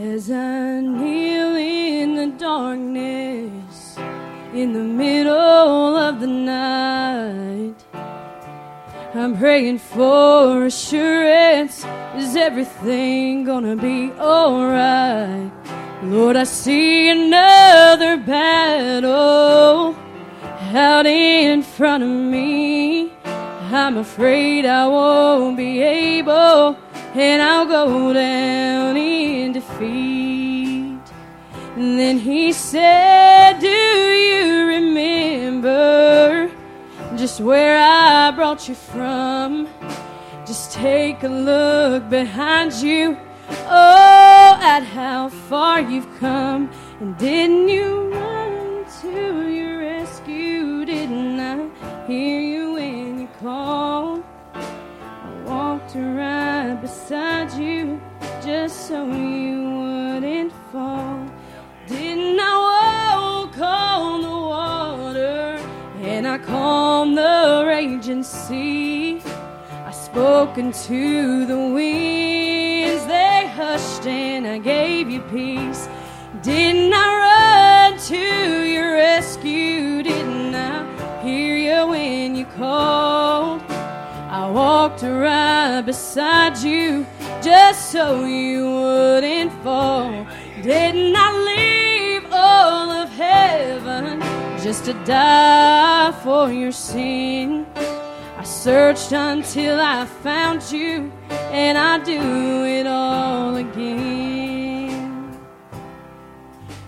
As I kneel in the darkness, in the middle of the night, I'm praying for assurance. Is everything gonna be alright? Lord, I see another battle out in front of me. I'm afraid I won't be able, and I'll go down defeat. And then he said, Do you remember just where I brought you from? Just take a look behind you. Oh, at how far you've come. And didn't you run to your rescue? Didn't I hear you when you called? I walked right beside you just so you wouldn't fall. Didn't I walk on the water and I calmed the raging sea? I spoke into the winds, they hushed and I gave you peace. Didn't I walked right beside you just so you wouldn't fall. Didn't I leave all of heaven just to die for your sin? I searched until I found you, and I do it all again.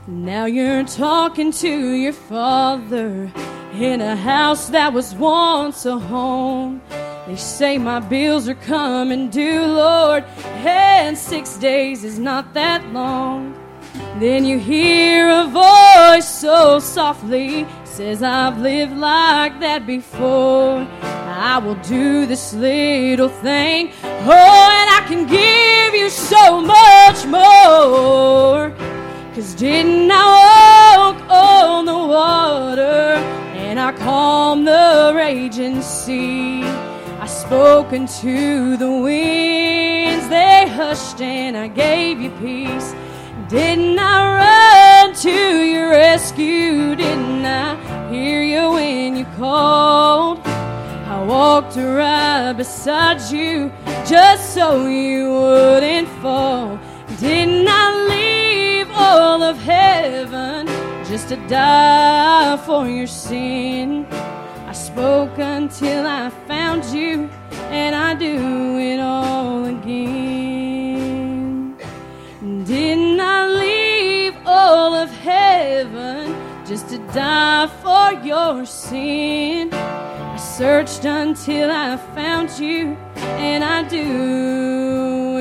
Now you're talking to your father in a house that was once a home. They say my bills are coming due, Lord, and six days is not that long. Then you hear a voice so softly says, I've lived like that before. I will do this little thing. Oh, and I can give you so much more. Cause didn't I walk on the water and I calmed the raging sea? I spoke into the winds, they hushed and I gave you peace. Didn't I run to your rescue? Didn't I hear you when you called? I walked right beside you just so you wouldn't fall. Didn't I leave all of heaven just to die for your sin? I spoke until I found you, just to die for your sin? I searched until I found you, and I do